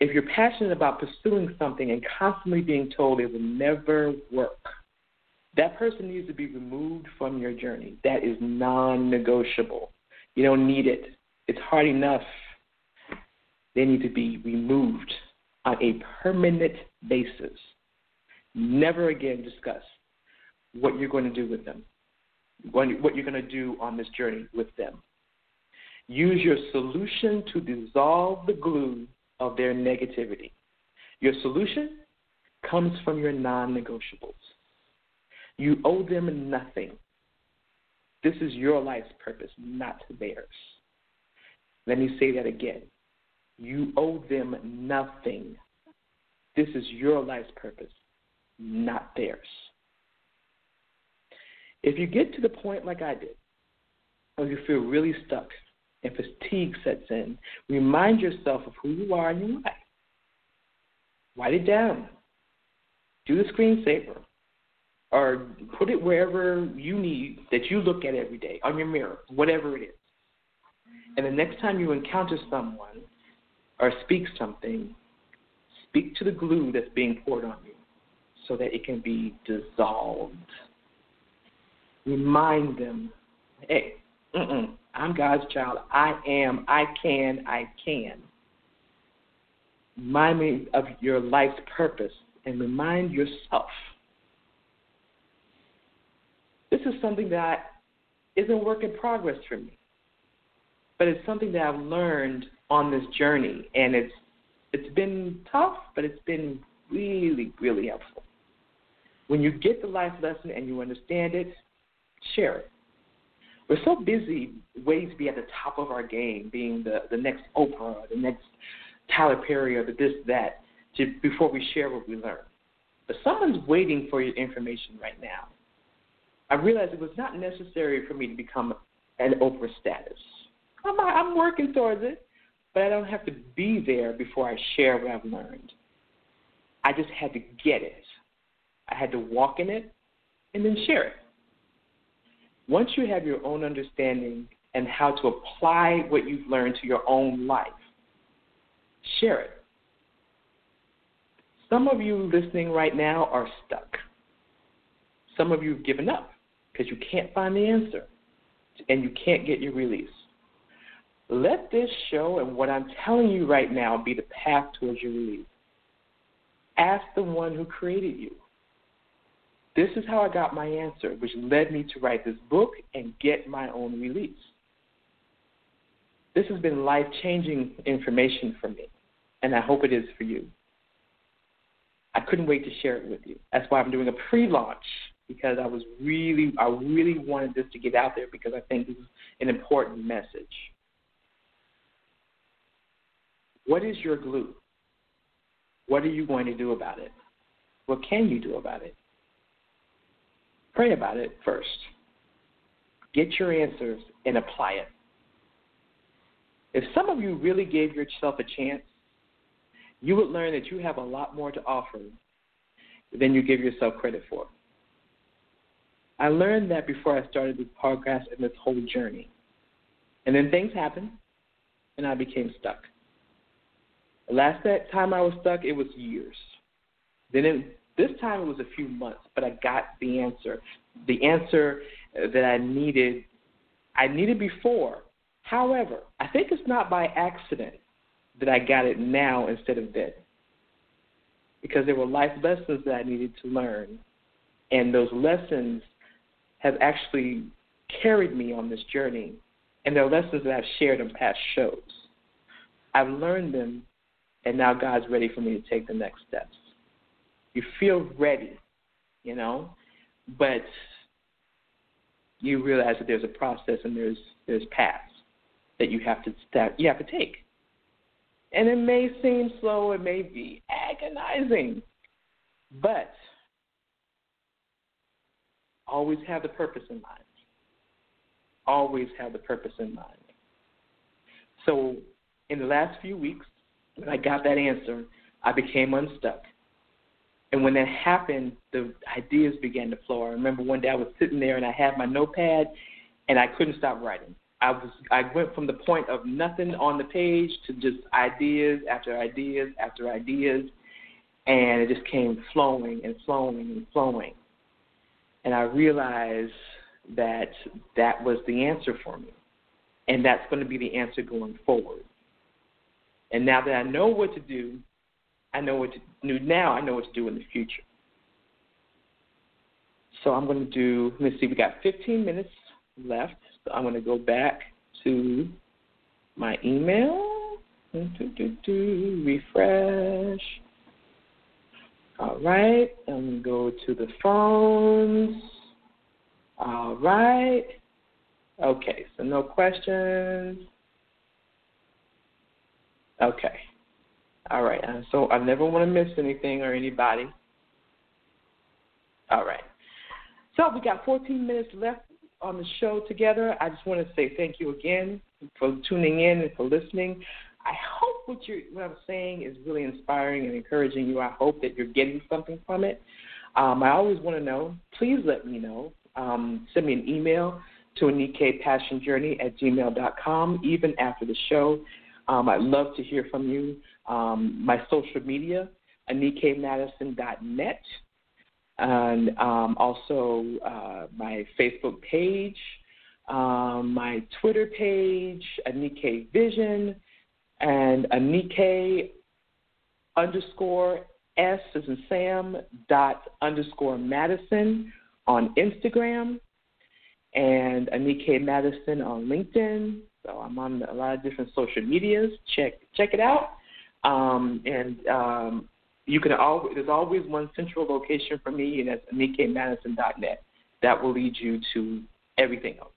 If you're passionate about pursuing something and constantly being told it will never work, that person needs to be removed from your journey. That is non negotiable. You don't need it. It's hard enough. They need to be removed on a permanent basis. Never again discuss what you're going to do with them, what you're going to do on this journey with them. Use your solution to dissolve the glue of their negativity. Your solution comes from your non negotiables. You owe them nothing. This is your life's purpose, not theirs. Let me say that again. You owe them nothing. This is your life's purpose, not theirs. If you get to the point like I did, or you feel really stuck and fatigue sets in, remind yourself of who you are and your why. Write it down. Do the screensaver or put it wherever you need that you look at every day on your mirror, whatever it is. And the next time you encounter someone or speak something, speak to the glue that's being poured on you so that it can be dissolved. Remind them, hey, I'm God's child. I am, I can, I can. Remind me of your life's purpose and remind yourself this is something that isn't work in progress for me, but it's something that I've learned on this journey, and it's it's been tough, but it's been really, really helpful. When you get the life lesson and you understand it, share it. We're so busy waiting to be at the top of our game, being the, the next Oprah, the next Tyler Perry, or the this, that, to, before we share what we learn. But someone's waiting for your information right now. I realized it was not necessary for me to become an Oprah status. I'm, I'm working towards it, but I don't have to be there before I share what I've learned. I just had to get it. I had to walk in it and then share it. Once you have your own understanding and how to apply what you've learned to your own life, share it. Some of you listening right now are stuck. Some of you have given up because you can't find the answer and you can't get your release. Let this show and what I'm telling you right now be the path towards your release. Ask the one who created you. This is how I got my answer, which led me to write this book and get my own release. This has been life changing information for me, and I hope it is for you. I couldn't wait to share it with you. That's why I'm doing a pre launch because I was really, I really wanted this to get out there because I think this is an important message. What is your glue? What are you going to do about it? What can you do about it? Pray about it first. Get your answers and apply it. If some of you really gave yourself a chance, you would learn that you have a lot more to offer than you give yourself credit for. I learned that before I started this podcast and this whole journey. And then things happened, and I became stuck. Last time I was stuck, it was years. Then it, this time it was a few months, but I got the answer. The answer that I needed, I needed before. However, I think it's not by accident that I got it now instead of then. Because there were life lessons that I needed to learn. And those lessons have actually carried me on this journey, and they're lessons that I've shared in past shows. I've learned them, and now God's ready for me to take the next steps. You feel ready, you know, but you realize that there's a process and there's there's paths that you have to step you have to take. And it may seem slow, it may be agonizing, but Always have the purpose in mind. Always have the purpose in mind. So, in the last few weeks, when I got that answer, I became unstuck. And when that happened, the ideas began to flow. I remember one day I was sitting there and I had my notepad and I couldn't stop writing. I was I went from the point of nothing on the page to just ideas after ideas after ideas and it just came flowing and flowing and flowing. And I realized that that was the answer for me. And that's going to be the answer going forward. And now that I know what to do, I know what to do now, I know what to do in the future. So I'm going to do, let's see, we got 15 minutes left. So I'm going to go back to my email. Do, do, do, refresh. All right, and go to the phones. All right. Okay, so no questions. Okay. All right. So I never want to miss anything or anybody. All right. So we got 14 minutes left on the show together. I just want to say thank you again for tuning in and for listening. I hope what you what I'm saying is really inspiring and encouraging you. I hope that you're getting something from it. Um, I always want to know. Please let me know. Um, send me an email to anikapassionjourney at gmail.com, even after the show. Um, I'd love to hear from you. Um, my social media, anikamadison.net, and um, also uh, my Facebook page, um, my Twitter page, Anika Vision, and Anika underscore S as in Sam dot underscore Madison on Instagram and Anika Madison on LinkedIn. So I'm on a lot of different social medias. Check check it out. Um, and um, you can always there's always one central location for me, and that's AnikaMadison.net. That will lead you to everything else.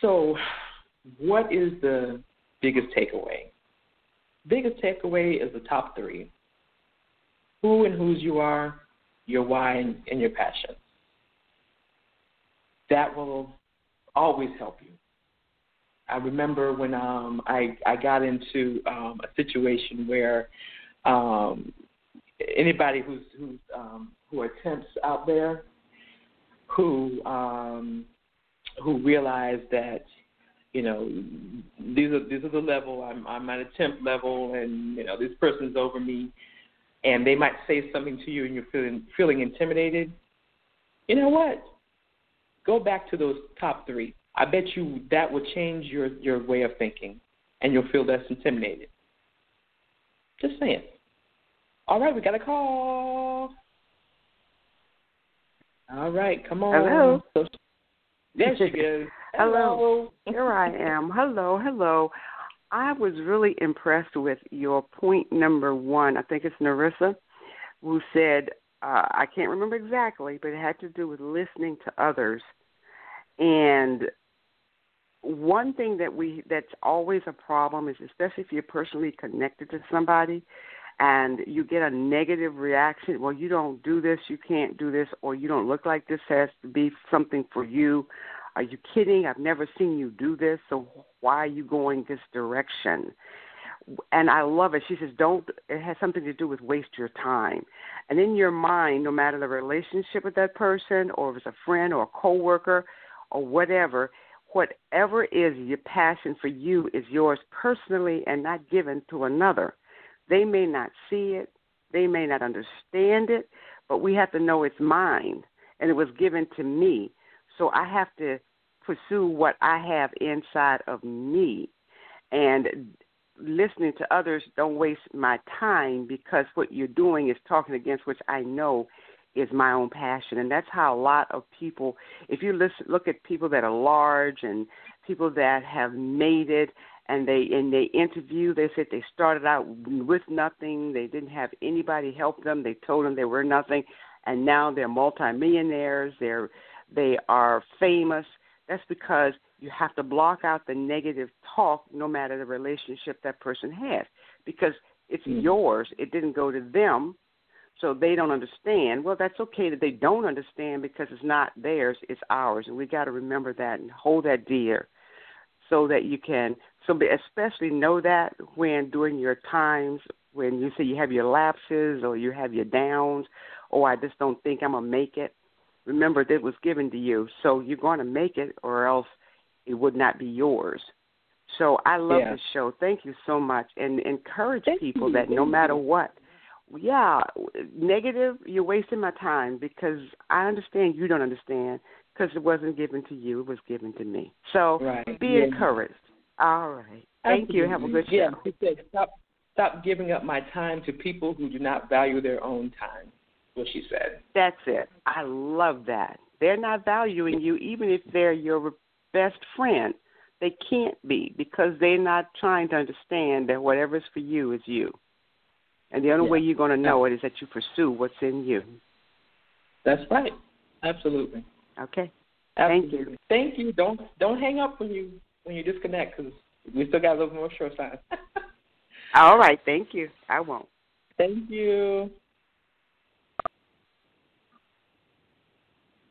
So what is the biggest takeaway? Biggest takeaway is the top three who and whose you are, your why, and, and your passion. That will always help you. I remember when um, I I got into um, a situation where um, anybody who's who's um, who are temps out there who um, who realize that you know, these are these are the level I'm I'm at a temp level, and you know this person's over me, and they might say something to you, and you're feeling feeling intimidated. You know what? Go back to those top three. I bet you that will change your your way of thinking, and you'll feel less intimidated. Just saying. All right, we got a call. All right, come on. Hello. there she goes. Hello. Here I am. Hello, hello. I was really impressed with your point number one. I think it's Narissa who said, uh, I can't remember exactly, but it had to do with listening to others. And one thing that we that's always a problem is especially if you're personally connected to somebody and you get a negative reaction, well you don't do this, you can't do this, or you don't look like this has to be something for you are you kidding? I've never seen you do this, so why are you going this direction? And I love it. She says, don't, it has something to do with waste your time. And in your mind, no matter the relationship with that person, or if it's a friend or a coworker or whatever, whatever is your passion for you is yours personally and not given to another. They may not see it, they may not understand it, but we have to know it's mine and it was given to me. So I have to pursue what I have inside of me. And listening to others, don't waste my time because what you're doing is talking against which I know is my own passion. And that's how a lot of people, if you listen, look at people that are large and people that have made it and they and they interview they said they started out with nothing they didn't have anybody help them they told them they were nothing and now they're multimillionaires they're they are famous, that's because you have to block out the negative talk no matter the relationship that person has because it's mm-hmm. yours. It didn't go to them, so they don't understand. Well, that's okay that they don't understand because it's not theirs, it's ours. And we got to remember that and hold that dear so that you can So especially know that when during your times when you say you have your lapses or you have your downs, or I just don't think I'm gonna make it. Remember that it was given to you, so you're going to make it, or else it would not be yours. So I love yeah. the show. Thank you so much, and encourage Thank people you. that no matter what, yeah, negative, you're wasting my time because I understand you don't understand because it wasn't given to you; it was given to me. So right. be yeah. encouraged. All right. Thank Absolutely. you. Have a good show. Yeah, said, stop, stop giving up my time to people who do not value their own time. What she said. That's it. I love that. They're not valuing you, even if they're your best friend. They can't be because they're not trying to understand that whatever's for you is you. And the only yeah. way you're going to know it is that you pursue what's in you. That's right. Absolutely. Okay. Absolutely. Thank you. Thank you. Don't don't hang up when you when you disconnect because we still got a little more show time. All right. Thank you. I won't. Thank you.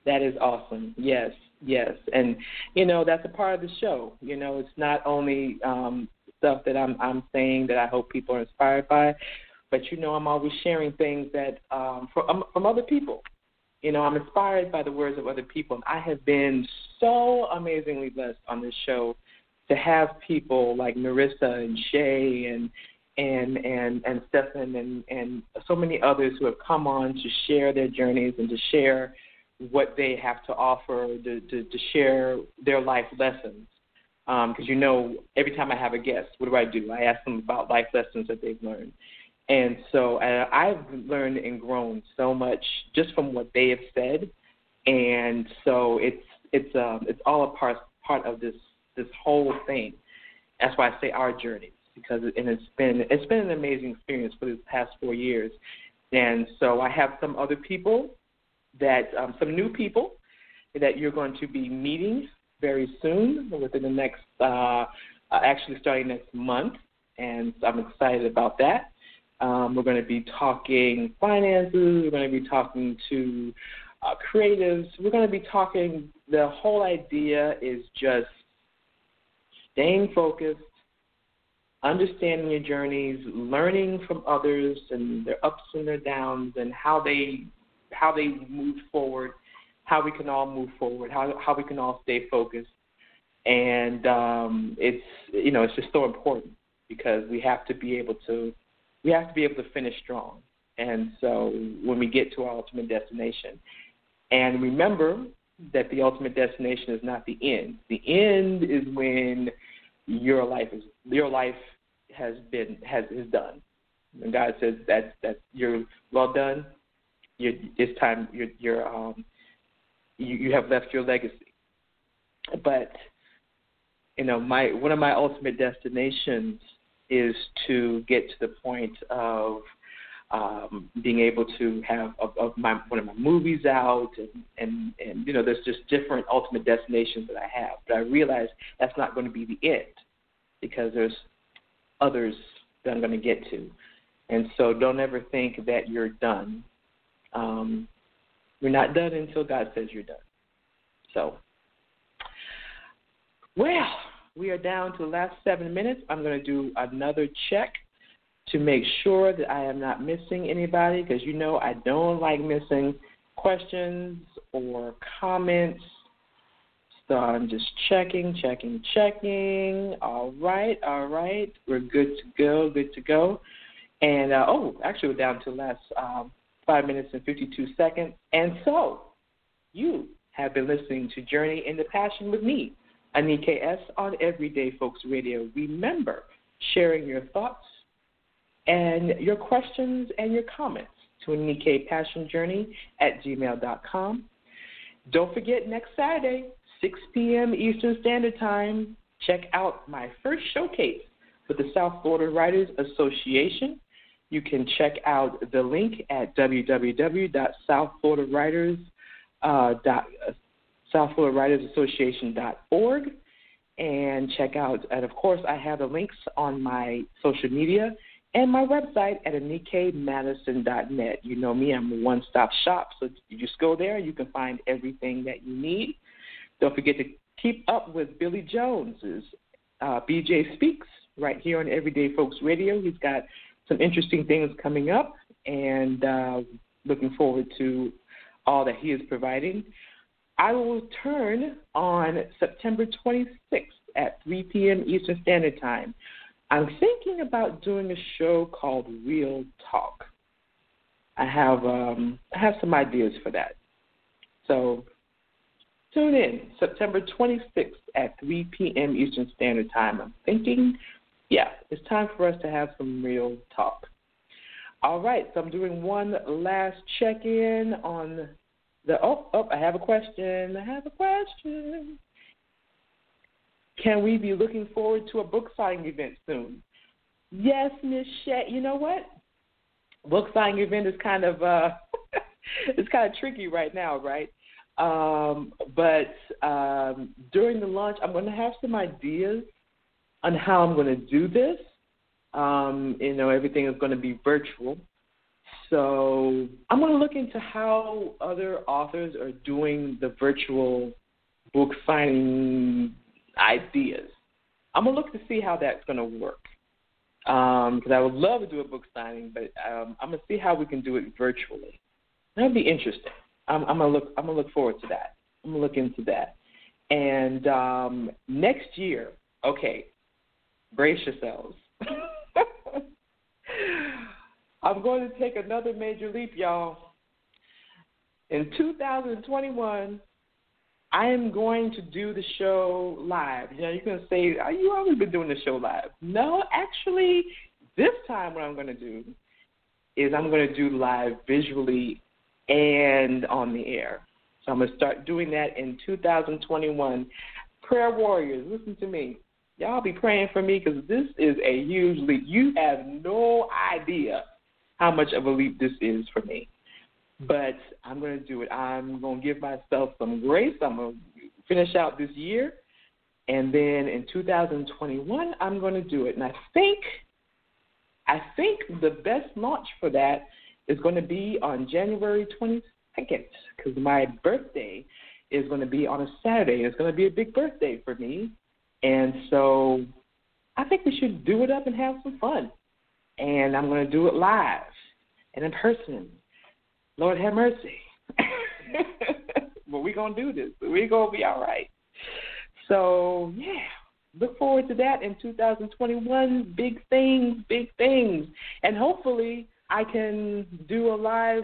That is awesome. Yes, yes, and you know that's a part of the show. You know, it's not only um, stuff that I'm I'm saying that I hope people are inspired by, but you know I'm always sharing things that um, from um, from other people. You know, I'm inspired by the words of other people, and I have been so amazingly blessed on this show to have people like Marissa and Shay and and and and Stefan and and so many others who have come on to share their journeys and to share what they have to offer to to, to share their life lessons. Because um, you know, every time I have a guest, what do I do? I ask them about life lessons that they've learned. And so uh, I've learned and grown so much just from what they have said, and so it's it's um, it's all a part part of this this whole thing. That's why I say our journeys because and it's been it's been an amazing experience for these past four years. And so I have some other people that um, some new people that you're going to be meeting very soon within the next uh, actually starting next month, and I'm excited about that. Um, we're going to be talking finances. We're going to be talking to uh, creatives. We're going to be talking. The whole idea is just staying focused, understanding your journeys, learning from others and their ups and their downs, and how they how they move forward, how we can all move forward, how how we can all stay focused, and um, it's you know it's just so important because we have to be able to we have to be able to finish strong, and so when we get to our ultimate destination, and remember that the ultimate destination is not the end. The end is when your life is your life has been has is done. And God says that that you're well done. You're, it's time. You're, you're um, you, you have left your legacy. But you know, my one of my ultimate destinations is to get to the point of um, being able to have of, of my one of my movies out, and, and and you know, there's just different ultimate destinations that I have. But I realize that's not going to be the end because there's others that I'm going to get to, and so don't ever think that you're done. Um, you're not done until God says you're done. So, well, we are down to the last seven minutes. I'm going to do another check to make sure that I am not missing anybody because you know I don't like missing questions or comments. So I'm just checking, checking, checking. All right, all right. We're good to go, good to go. And uh, oh, actually, we're down to last um, five minutes and 52 seconds. And so, you have been listening to Journey in the Passion with me, Anika S. on Everyday Folks Radio. Remember, sharing your thoughts and your questions and your comments to Anika Passion Journey at gmail.com. Don't forget, next Saturday, 6 p.m. Eastern Standard Time, check out my first showcase with the South Florida Writers Association. You can check out the link at www.southfloridawriters, uh, and check out, and of course, I have the links on my social media and my website at anikamadison.net. You know me, I'm a one stop shop, so you just go there, you can find everything that you need. Don't forget to keep up with Billy Jones's uh, BJ Speaks right here on Everyday Folks Radio. He's got some interesting things coming up, and uh, looking forward to all that he is providing. I will return on September 26th at 3 p.m. Eastern Standard Time. I'm thinking about doing a show called Real Talk. I have um, I have some ideas for that. So tune in September 26th at 3 p.m. Eastern Standard Time. I'm thinking, yeah, it's time for us to have some real talk. All right, so I'm doing one last check in on the. Oh, oh, I have a question. I have a question. Can we be looking forward to a book signing event soon? Yes, Miss Shay. You know what? Book signing event is kind of uh, it's kind of tricky right now, right? Um, but um, during the launch, I'm going to have some ideas on how I'm going to do this. Um, you know, everything is going to be virtual. So I'm going to look into how other authors are doing the virtual book signing ideas. I'm going to look to see how that's going to work because um, I would love to do a book signing, but um, I'm going to see how we can do it virtually. That'd be interesting. I'm, I'm gonna look. I'm gonna look forward to that. I'm gonna look into that. And um, next year, okay, brace yourselves. I'm going to take another major leap, y'all. In 2021, I am going to do the show live. You know, you're going to say, oh, you always been doing the show live. No, actually, this time what I'm going to do is I'm going to do live visually and on the air. So I'm going to start doing that in 2021. Prayer warriors, listen to me. Y'all be praying for me because this is a huge leap. You have no idea how much of a leap this is for me. But I'm going to do it. I'm going to give myself some grace. I'm going to finish out this year. And then in 2021, I'm going to do it. And I think, I think the best launch for that is going to be on January 22nd because my birthday is going to be on a Saturday. It's going to be a big birthday for me. And so I think we should do it up and have some fun. And I'm going to do it live and in person. Lord have mercy. but we're going to do this. We're going to be all right. So, yeah, look forward to that in 2021. Big things, big things. And hopefully, I can do a live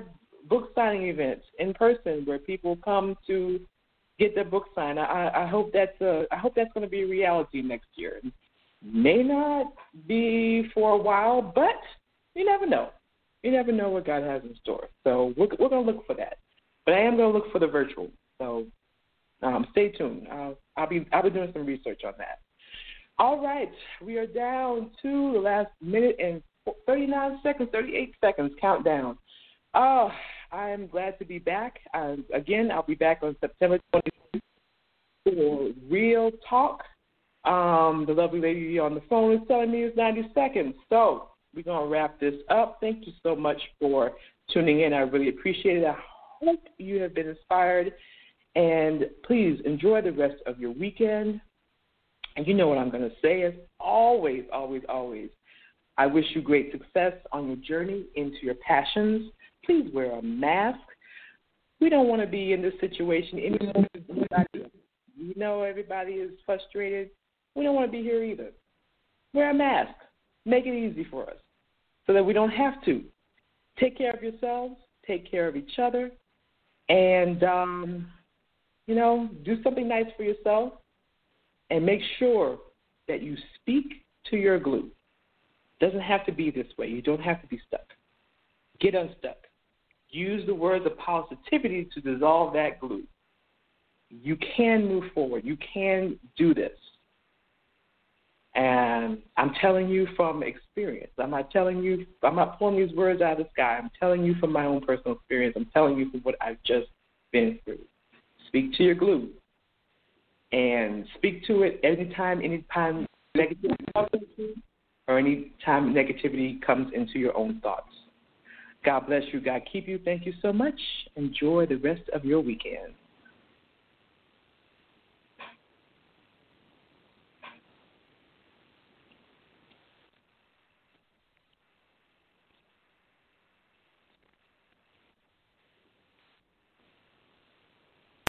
book signing event in person where people come to get their book signed. I, I hope that's a, I hope that's going to be a reality next year. May not be for a while, but you never know. You never know what God has in store. So we're, we're going to look for that. But I am going to look for the virtual. So um, stay tuned. I'll, I'll be I'll be doing some research on that. All right, we are down to the last minute and 39 seconds, 38 seconds countdown. Oh, I am glad to be back. Um, again, I'll be back on September 20th for Real Talk. Um, the lovely lady on the phone is telling me it's 90 seconds. So we're going to wrap this up. Thank you so much for tuning in. I really appreciate it. I hope you have been inspired. And please enjoy the rest of your weekend. And you know what I'm going to say is always, always, always I wish you great success on your journey into your passions. Please wear a mask. We don't want to be in this situation anymore. We know everybody is frustrated. We don't want to be here either. Wear a mask. Make it easy for us so that we don't have to. Take care of yourselves, take care of each other, and, um, you know, do something nice for yourself and make sure that you speak to your glue. Doesn't have to be this way. You don't have to be stuck. Get unstuck. Use the words of positivity to dissolve that glue. You can move forward. You can do this. And I'm telling you from experience. I'm not telling you, I'm not pulling these words out of the sky. I'm telling you from my own personal experience. I'm telling you from what I've just been through. Speak to your glue and speak to it anytime, anytime negative or any time negativity comes into your own thoughts. God bless you. God keep you. Thank you so much. Enjoy the rest of your weekend.